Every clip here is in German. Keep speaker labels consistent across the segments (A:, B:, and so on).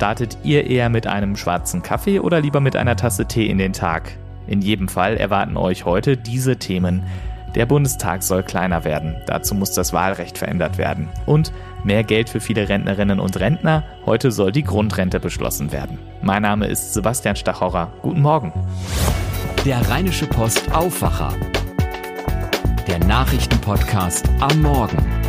A: Startet ihr eher mit einem schwarzen Kaffee oder lieber mit einer Tasse Tee in den Tag? In jedem Fall erwarten euch heute diese Themen. Der Bundestag soll kleiner werden. Dazu muss das Wahlrecht verändert werden. Und mehr Geld für viele Rentnerinnen und Rentner. Heute soll die Grundrente beschlossen werden. Mein Name ist Sebastian Stachorra. Guten Morgen.
B: Der Rheinische Post Aufwacher. Der Nachrichtenpodcast am Morgen.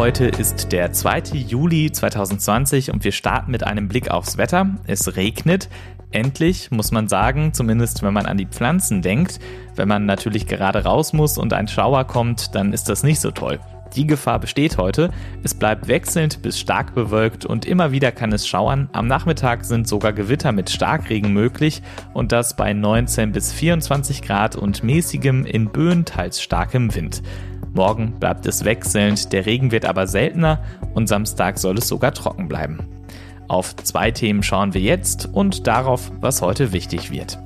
A: Heute ist der 2. Juli 2020 und wir starten mit einem Blick aufs Wetter. Es regnet. Endlich, muss man sagen, zumindest wenn man an die Pflanzen denkt. Wenn man natürlich gerade raus muss und ein Schauer kommt, dann ist das nicht so toll. Die Gefahr besteht heute. Es bleibt wechselnd bis stark bewölkt und immer wieder kann es schauern. Am Nachmittag sind sogar Gewitter mit Starkregen möglich und das bei 19 bis 24 Grad und mäßigem in Böen teils starkem Wind. Morgen bleibt es wechselnd, der Regen wird aber seltener und Samstag soll es sogar trocken bleiben. Auf zwei Themen schauen wir jetzt und darauf, was heute wichtig wird.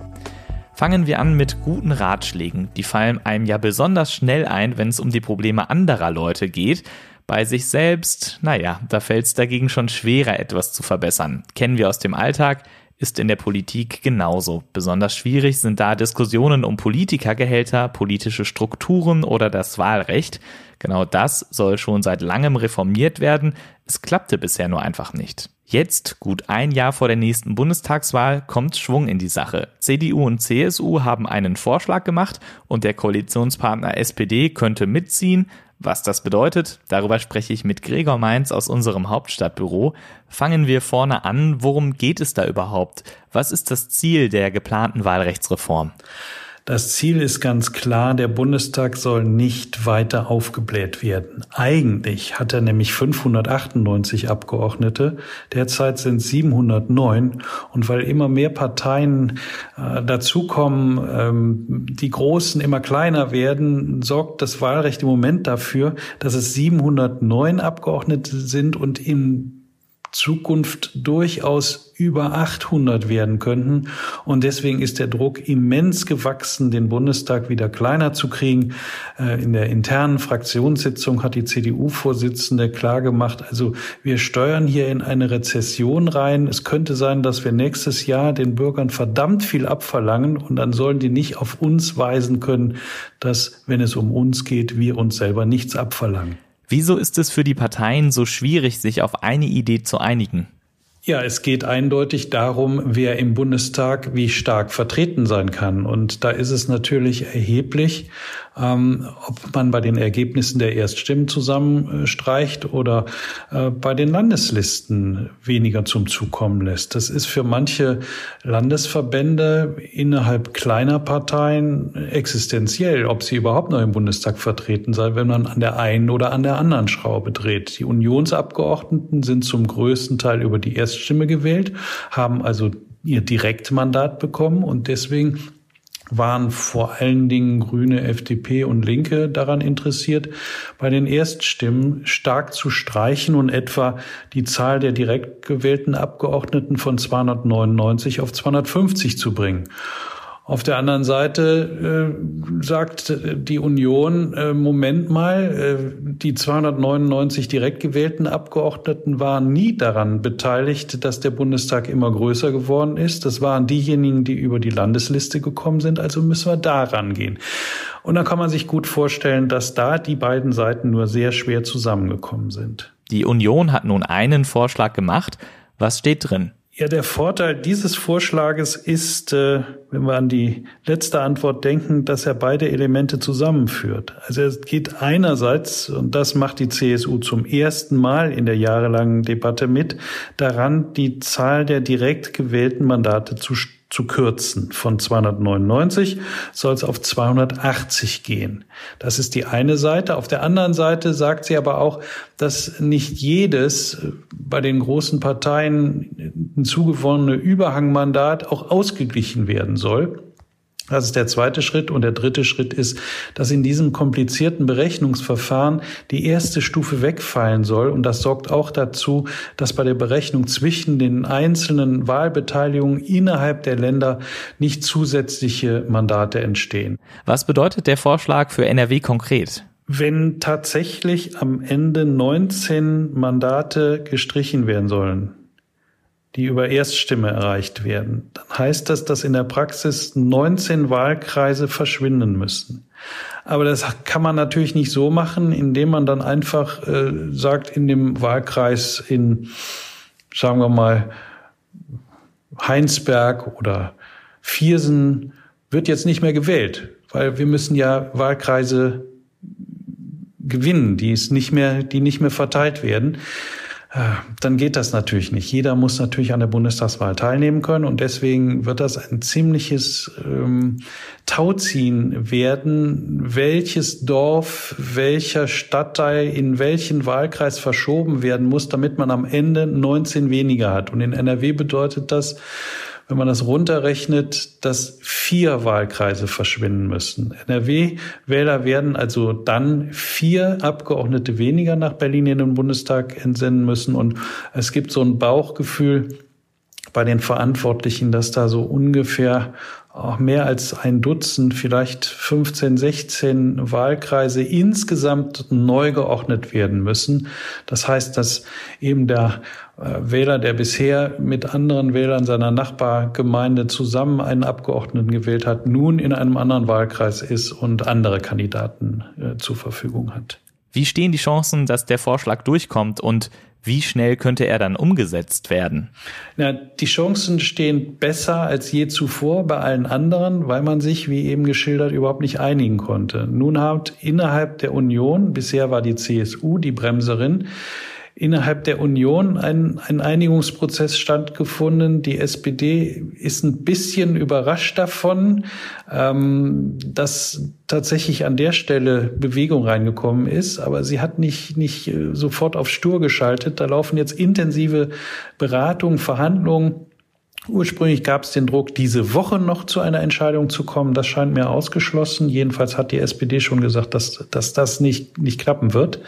A: Fangen wir an mit guten Ratschlägen. Die fallen einem ja besonders schnell ein, wenn es um die Probleme anderer Leute geht. Bei sich selbst, naja, da fällt es dagegen schon schwerer, etwas zu verbessern. Kennen wir aus dem Alltag, ist in der Politik genauso. Besonders schwierig sind da Diskussionen um Politikergehälter, politische Strukturen oder das Wahlrecht. Genau das soll schon seit langem reformiert werden. Es klappte bisher nur einfach nicht. Jetzt, gut ein Jahr vor der nächsten Bundestagswahl, kommt Schwung in die Sache. CDU und CSU haben einen Vorschlag gemacht und der Koalitionspartner SPD könnte mitziehen. Was das bedeutet, darüber spreche ich mit Gregor Mainz aus unserem Hauptstadtbüro. Fangen wir vorne an. Worum geht es da überhaupt? Was ist das Ziel der geplanten Wahlrechtsreform?
C: Das Ziel ist ganz klar, der Bundestag soll nicht weiter aufgebläht werden. Eigentlich hat er nämlich 598 Abgeordnete, derzeit sind 709 und weil immer mehr Parteien äh, dazukommen, ähm, die Großen immer kleiner werden, sorgt das Wahlrecht im Moment dafür, dass es 709 Abgeordnete sind und im Zukunft durchaus über 800 werden könnten. Und deswegen ist der Druck immens gewachsen, den Bundestag wieder kleiner zu kriegen. Äh, in der internen Fraktionssitzung hat die CDU-Vorsitzende klargemacht, also wir steuern hier in eine Rezession rein. Es könnte sein, dass wir nächstes Jahr den Bürgern verdammt viel abverlangen und dann sollen die nicht auf uns weisen können, dass, wenn es um uns geht, wir uns selber nichts abverlangen.
A: Wieso ist es für die Parteien so schwierig, sich auf eine Idee zu einigen?
C: Ja, es geht eindeutig darum, wer im Bundestag wie stark vertreten sein kann. Und da ist es natürlich erheblich, ähm, ob man bei den Ergebnissen der Erststimmen zusammenstreicht oder äh, bei den Landeslisten weniger zum Zug kommen lässt. Das ist für manche Landesverbände innerhalb kleiner Parteien existenziell, ob sie überhaupt noch im Bundestag vertreten sei, wenn man an der einen oder an der anderen Schraube dreht. Die Unionsabgeordneten sind zum größten Teil über die Erst Erststimme gewählt, haben also ihr Direktmandat bekommen und deswegen waren vor allen Dingen Grüne, FDP und Linke daran interessiert, bei den Erststimmen stark zu streichen und etwa die Zahl der direkt gewählten Abgeordneten von 299 auf 250 zu bringen. Auf der anderen Seite äh, sagt die Union, äh, Moment mal, äh, die 299 direkt gewählten Abgeordneten waren nie daran beteiligt, dass der Bundestag immer größer geworden ist. Das waren diejenigen, die über die Landesliste gekommen sind. Also müssen wir da rangehen. Und dann kann man sich gut vorstellen, dass da die beiden Seiten nur sehr schwer zusammengekommen sind.
A: Die Union hat nun einen Vorschlag gemacht. Was steht drin?
C: Ja, der Vorteil dieses Vorschlages ist, äh, wenn wir an die letzte Antwort denken, dass er beide Elemente zusammenführt. Also es geht einerseits, und das macht die CSU zum ersten Mal in der jahrelangen Debatte mit, daran, die Zahl der direkt gewählten Mandate zu zu kürzen. Von 299 soll es auf 280 gehen. Das ist die eine Seite. Auf der anderen Seite sagt sie aber auch, dass nicht jedes bei den großen Parteien hinzugewonnene Überhangmandat auch ausgeglichen werden soll. Das ist der zweite Schritt. Und der dritte Schritt ist, dass in diesem komplizierten Berechnungsverfahren die erste Stufe wegfallen soll. Und das sorgt auch dazu, dass bei der Berechnung zwischen den einzelnen Wahlbeteiligungen innerhalb der Länder nicht zusätzliche Mandate entstehen.
A: Was bedeutet der Vorschlag für NRW konkret?
C: Wenn tatsächlich am Ende 19 Mandate gestrichen werden sollen, die über Erststimme erreicht werden, dann heißt das, dass in der Praxis 19 Wahlkreise verschwinden müssen. Aber das kann man natürlich nicht so machen, indem man dann einfach äh, sagt, in dem Wahlkreis in, sagen wir mal, Heinsberg oder Viersen wird jetzt nicht mehr gewählt, weil wir müssen ja Wahlkreise gewinnen, die es nicht mehr, die nicht mehr verteilt werden. Dann geht das natürlich nicht. Jeder muss natürlich an der Bundestagswahl teilnehmen können und deswegen wird das ein ziemliches ähm, Tauziehen werden, welches Dorf, welcher Stadtteil in welchen Wahlkreis verschoben werden muss, damit man am Ende 19 weniger hat. Und in NRW bedeutet das, wenn man das runterrechnet, dass vier Wahlkreise verschwinden müssen. NRW-Wähler werden also dann vier Abgeordnete weniger nach Berlin in den Bundestag entsenden müssen. Und es gibt so ein Bauchgefühl bei den Verantwortlichen, dass da so ungefähr auch mehr als ein Dutzend, vielleicht 15, 16 Wahlkreise insgesamt neu geordnet werden müssen. Das heißt, dass eben der äh, Wähler, der bisher mit anderen Wählern seiner Nachbargemeinde zusammen einen Abgeordneten gewählt hat, nun in einem anderen Wahlkreis ist und andere Kandidaten äh, zur Verfügung hat.
A: Wie stehen die Chancen, dass der Vorschlag durchkommt und wie schnell könnte er dann umgesetzt werden?
C: Ja, die Chancen stehen besser als je zuvor bei allen anderen, weil man sich, wie eben geschildert, überhaupt nicht einigen konnte. Nun hat innerhalb der Union, bisher war die CSU die Bremserin, innerhalb der Union ein, ein Einigungsprozess stattgefunden. Die SPD ist ein bisschen überrascht davon, ähm, dass tatsächlich an der Stelle Bewegung reingekommen ist, aber sie hat nicht, nicht äh, sofort auf Stur geschaltet. Da laufen jetzt intensive Beratungen, Verhandlungen. Ursprünglich gab es den Druck, diese Woche noch zu einer Entscheidung zu kommen. Das scheint mir ausgeschlossen. Jedenfalls hat die SPD schon gesagt, dass, dass das nicht, nicht klappen wird.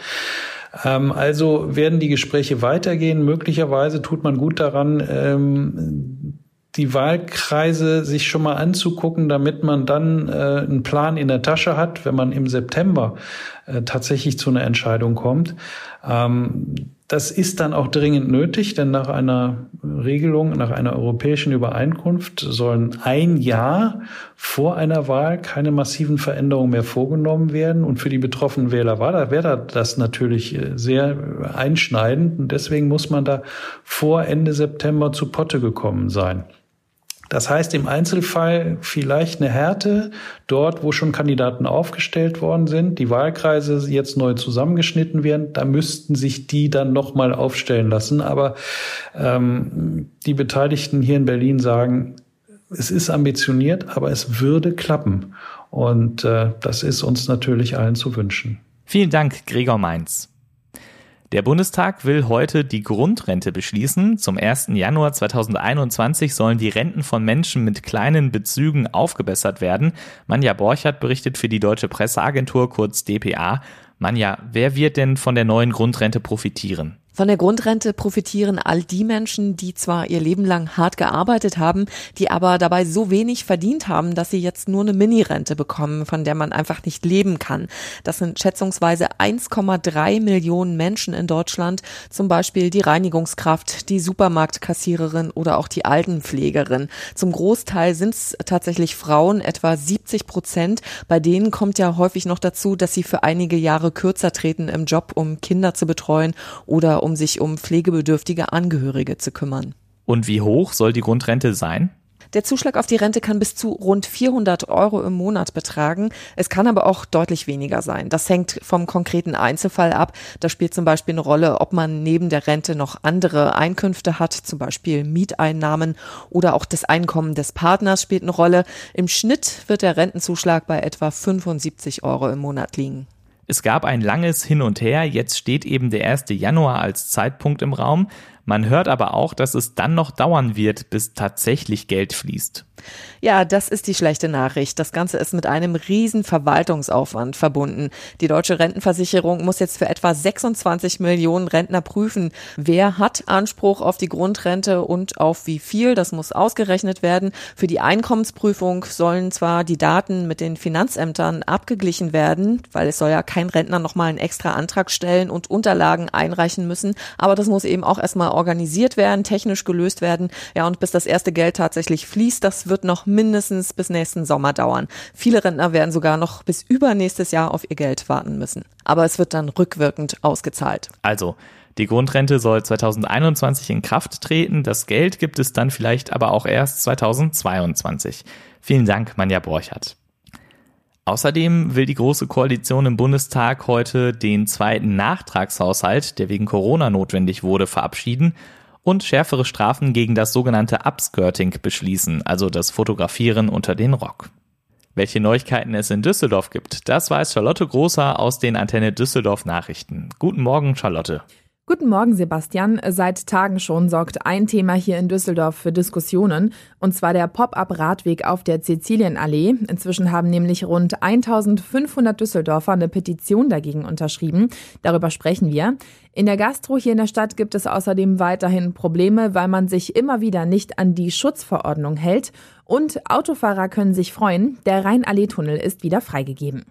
C: Ähm, also werden die Gespräche weitergehen. Möglicherweise tut man gut daran, ähm, die Wahlkreise sich schon mal anzugucken, damit man dann äh, einen Plan in der Tasche hat, wenn man im September äh, tatsächlich zu einer Entscheidung kommt. Ähm, das ist dann auch dringend nötig, denn nach einer Regelung, nach einer europäischen Übereinkunft sollen ein Jahr vor einer Wahl keine massiven Veränderungen mehr vorgenommen werden. Und für die betroffenen Wähler war da, wäre das natürlich äh, sehr einschneidend. Und deswegen muss man da vor Ende September zu Potte gekommen sein. Das heißt im Einzelfall vielleicht eine Härte dort, wo schon Kandidaten aufgestellt worden sind, die Wahlkreise jetzt neu zusammengeschnitten werden, da müssten sich die dann nochmal aufstellen lassen. Aber ähm, die Beteiligten hier in Berlin sagen, es ist ambitioniert, aber es würde klappen. Und äh, das ist uns natürlich allen zu wünschen.
A: Vielen Dank, Gregor Mainz. Der Bundestag will heute die Grundrente beschließen. Zum 1. Januar 2021 sollen die Renten von Menschen mit kleinen Bezügen aufgebessert werden. Manja Borchert berichtet für die Deutsche Presseagentur kurz DPA. Manja, wer wird denn von der neuen Grundrente profitieren?
D: Von der Grundrente profitieren all die Menschen, die zwar ihr Leben lang hart gearbeitet haben, die aber dabei so wenig verdient haben, dass sie jetzt nur eine Mini-Rente bekommen, von der man einfach nicht leben kann. Das sind schätzungsweise 1,3 Millionen Menschen in Deutschland, zum Beispiel die Reinigungskraft, die Supermarktkassiererin oder auch die Altenpflegerin. Zum Großteil sind es tatsächlich Frauen, etwa 70 Prozent. Bei denen kommt ja häufig noch dazu, dass sie für einige Jahre kürzer treten im Job, um Kinder zu betreuen oder sich um pflegebedürftige Angehörige zu kümmern.
A: Und wie hoch soll die Grundrente sein?
D: Der Zuschlag auf die Rente kann bis zu rund 400 Euro im Monat betragen. Es kann aber auch deutlich weniger sein. Das hängt vom konkreten Einzelfall ab. Da spielt zum Beispiel eine Rolle, ob man neben der Rente noch andere Einkünfte hat, zum Beispiel Mieteinnahmen oder auch das Einkommen des Partners spielt eine Rolle. Im Schnitt wird der Rentenzuschlag bei etwa 75 Euro im Monat liegen.
A: Es gab ein langes Hin und Her, jetzt steht eben der 1. Januar als Zeitpunkt im Raum. Man hört aber auch, dass es dann noch dauern wird, bis tatsächlich Geld fließt.
D: Ja, das ist die schlechte Nachricht. Das Ganze ist mit einem riesen Verwaltungsaufwand verbunden. Die deutsche Rentenversicherung muss jetzt für etwa 26 Millionen Rentner prüfen, wer hat Anspruch auf die Grundrente und auf wie viel. Das muss ausgerechnet werden. Für die Einkommensprüfung sollen zwar die Daten mit den Finanzämtern abgeglichen werden, weil es soll ja kein Rentner nochmal einen extra Antrag stellen und Unterlagen einreichen müssen, aber das muss eben auch erstmal organisiert werden, technisch gelöst werden. Ja, und bis das erste Geld tatsächlich fließt, das wird noch mindestens bis nächsten Sommer dauern. Viele Rentner werden sogar noch bis übernächstes Jahr auf ihr Geld warten müssen. Aber es wird dann rückwirkend ausgezahlt.
A: Also, die Grundrente soll 2021 in Kraft treten. Das Geld gibt es dann vielleicht aber auch erst 2022. Vielen Dank, Manja Borchert. Außerdem will die Große Koalition im Bundestag heute den zweiten Nachtragshaushalt, der wegen Corona notwendig wurde, verabschieden und schärfere Strafen gegen das sogenannte Upskirting beschließen, also das Fotografieren unter den Rock. Welche Neuigkeiten es in Düsseldorf gibt, das weiß Charlotte Großer aus den Antenne Düsseldorf Nachrichten. Guten Morgen, Charlotte.
E: Guten Morgen, Sebastian. Seit Tagen schon sorgt ein Thema hier in Düsseldorf für Diskussionen, und zwar der Pop-up-Radweg auf der Sizilienallee. Inzwischen haben nämlich rund 1500 Düsseldorfer eine Petition dagegen unterschrieben. Darüber sprechen wir. In der Gastro hier in der Stadt gibt es außerdem weiterhin Probleme, weil man sich immer wieder nicht an die Schutzverordnung hält. Und Autofahrer können sich freuen, der Rhein-Allee-Tunnel ist wieder freigegeben.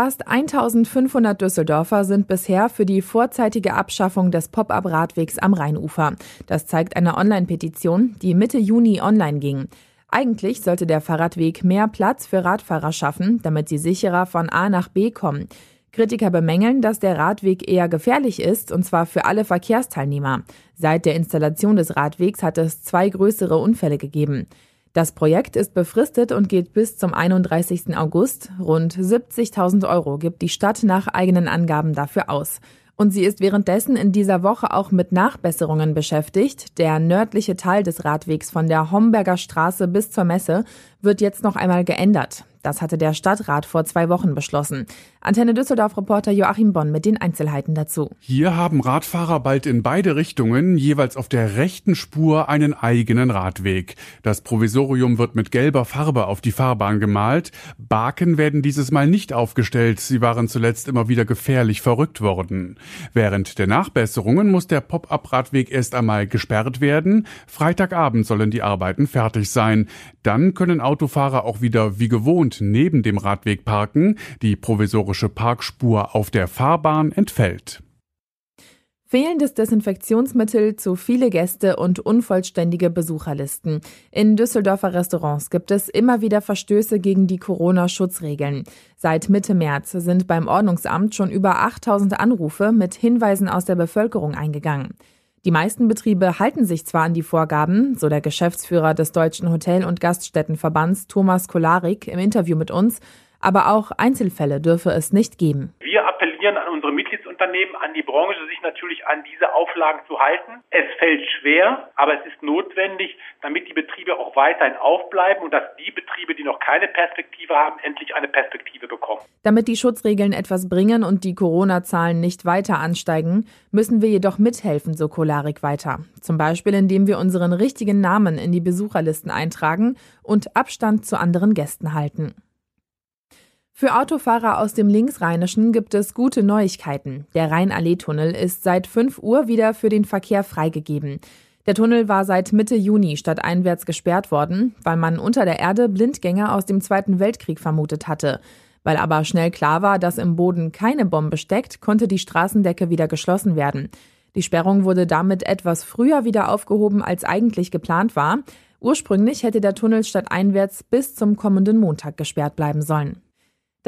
E: Fast 1500 Düsseldorfer sind bisher für die vorzeitige Abschaffung des Pop-up-Radwegs am Rheinufer. Das zeigt eine Online-Petition, die Mitte Juni online ging. Eigentlich sollte der Fahrradweg mehr Platz für Radfahrer schaffen, damit sie sicherer von A nach B kommen. Kritiker bemängeln, dass der Radweg eher gefährlich ist, und zwar für alle Verkehrsteilnehmer. Seit der Installation des Radwegs hat es zwei größere Unfälle gegeben. Das Projekt ist befristet und geht bis zum 31. August. Rund 70.000 Euro gibt die Stadt nach eigenen Angaben dafür aus. Und sie ist währenddessen in dieser Woche auch mit Nachbesserungen beschäftigt. Der nördliche Teil des Radwegs von der Homberger Straße bis zur Messe wird jetzt noch einmal geändert. Das hatte der Stadtrat vor zwei Wochen beschlossen. Antenne Düsseldorf-Reporter Joachim Bonn mit den Einzelheiten dazu.
F: Hier haben Radfahrer bald in beide Richtungen jeweils auf der rechten Spur einen eigenen Radweg. Das Provisorium wird mit gelber Farbe auf die Fahrbahn gemalt. Baken werden dieses Mal nicht aufgestellt. Sie waren zuletzt immer wieder gefährlich verrückt worden. Während der Nachbesserungen muss der Pop-up-Radweg erst einmal gesperrt werden. Freitagabend sollen die Arbeiten fertig sein. Dann können Autofahrer auch wieder wie gewohnt neben dem Radweg parken. Die provisorische Parkspur auf der Fahrbahn entfällt.
E: Fehlendes Desinfektionsmittel, zu viele Gäste und unvollständige Besucherlisten. In Düsseldorfer Restaurants gibt es immer wieder Verstöße gegen die Corona-Schutzregeln. Seit Mitte März sind beim Ordnungsamt schon über 8000 Anrufe mit Hinweisen aus der Bevölkerung eingegangen. Die meisten Betriebe halten sich zwar an die Vorgaben, so der Geschäftsführer des Deutschen Hotel- und Gaststättenverbands Thomas Kolarik im Interview mit uns, aber auch Einzelfälle dürfe es nicht geben.
G: Wir appellieren an unsere Mitgliedsunternehmen, an die Branche, sich natürlich an diese Auflagen zu halten. Es fällt schwer, aber es ist notwendig, damit die Betriebe auch weiterhin aufbleiben und dass die Betriebe, die noch keine Perspektive haben, endlich eine Perspektive bekommen.
E: Damit die Schutzregeln etwas bringen und die Corona-Zahlen nicht weiter ansteigen, müssen wir jedoch mithelfen, so Kolarik weiter. Zum Beispiel, indem wir unseren richtigen Namen in die Besucherlisten eintragen und Abstand zu anderen Gästen halten. Für Autofahrer aus dem Linksrheinischen gibt es gute Neuigkeiten. Der Rhein-Allee-Tunnel ist seit 5 Uhr wieder für den Verkehr freigegeben. Der Tunnel war seit Mitte Juni stadteinwärts gesperrt worden, weil man unter der Erde Blindgänger aus dem Zweiten Weltkrieg vermutet hatte. Weil aber schnell klar war, dass im Boden keine Bombe steckt, konnte die Straßendecke wieder geschlossen werden. Die Sperrung wurde damit etwas früher wieder aufgehoben, als eigentlich geplant war. Ursprünglich hätte der Tunnel stadteinwärts bis zum kommenden Montag gesperrt bleiben sollen.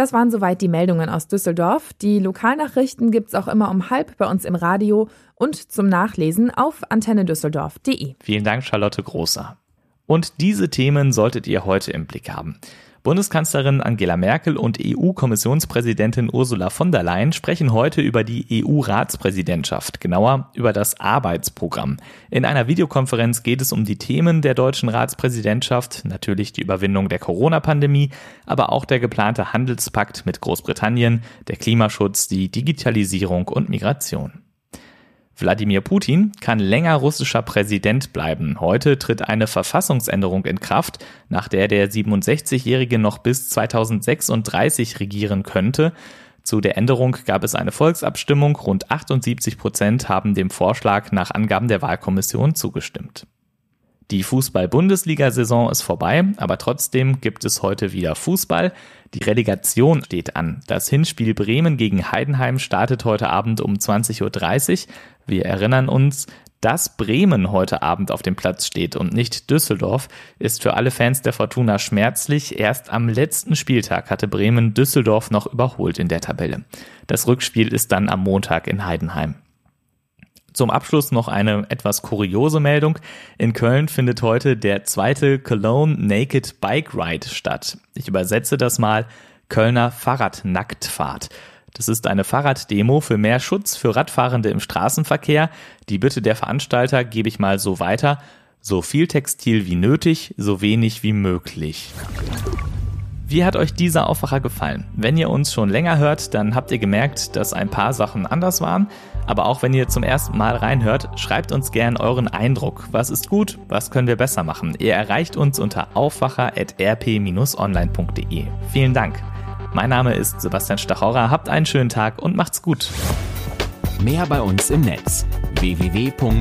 E: Das waren soweit die Meldungen aus Düsseldorf. Die Lokalnachrichten gibt's auch immer um halb bei uns im Radio und zum Nachlesen auf antennedüsseldorf.de.
A: Vielen Dank, Charlotte Großer. Und diese Themen solltet ihr heute im Blick haben. Bundeskanzlerin Angela Merkel und EU-Kommissionspräsidentin Ursula von der Leyen sprechen heute über die EU-Ratspräsidentschaft, genauer über das Arbeitsprogramm. In einer Videokonferenz geht es um die Themen der deutschen Ratspräsidentschaft, natürlich die Überwindung der Corona-Pandemie, aber auch der geplante Handelspakt mit Großbritannien, der Klimaschutz, die Digitalisierung und Migration. Wladimir Putin kann länger russischer Präsident bleiben. Heute tritt eine Verfassungsänderung in Kraft, nach der der 67-Jährige noch bis 2036 regieren könnte. Zu der Änderung gab es eine Volksabstimmung. Rund 78 Prozent haben dem Vorschlag nach Angaben der Wahlkommission zugestimmt. Die Fußball-Bundesliga-Saison ist vorbei, aber trotzdem gibt es heute wieder Fußball. Die Relegation steht an. Das Hinspiel Bremen gegen Heidenheim startet heute Abend um 20.30 Uhr. Wir erinnern uns, dass Bremen heute Abend auf dem Platz steht und nicht Düsseldorf, ist für alle Fans der Fortuna schmerzlich. Erst am letzten Spieltag hatte Bremen Düsseldorf noch überholt in der Tabelle. Das Rückspiel ist dann am Montag in Heidenheim. Zum Abschluss noch eine etwas kuriose Meldung. In Köln findet heute der zweite Cologne Naked Bike Ride statt. Ich übersetze das mal Kölner Fahrradnacktfahrt. Das ist eine Fahrraddemo für mehr Schutz für Radfahrende im Straßenverkehr. Die Bitte der Veranstalter gebe ich mal so weiter. So viel Textil wie nötig, so wenig wie möglich. Wie hat euch dieser Aufwacher gefallen? Wenn ihr uns schon länger hört, dann habt ihr gemerkt, dass ein paar Sachen anders waren. Aber auch wenn ihr zum ersten Mal reinhört, schreibt uns gern euren Eindruck. Was ist gut? Was können wir besser machen? Ihr erreicht uns unter aufwacher.rp-online.de. Vielen Dank. Mein Name ist Sebastian Stachorra. Habt einen schönen Tag und macht's gut.
B: Mehr bei uns im Netz www.rp-online.de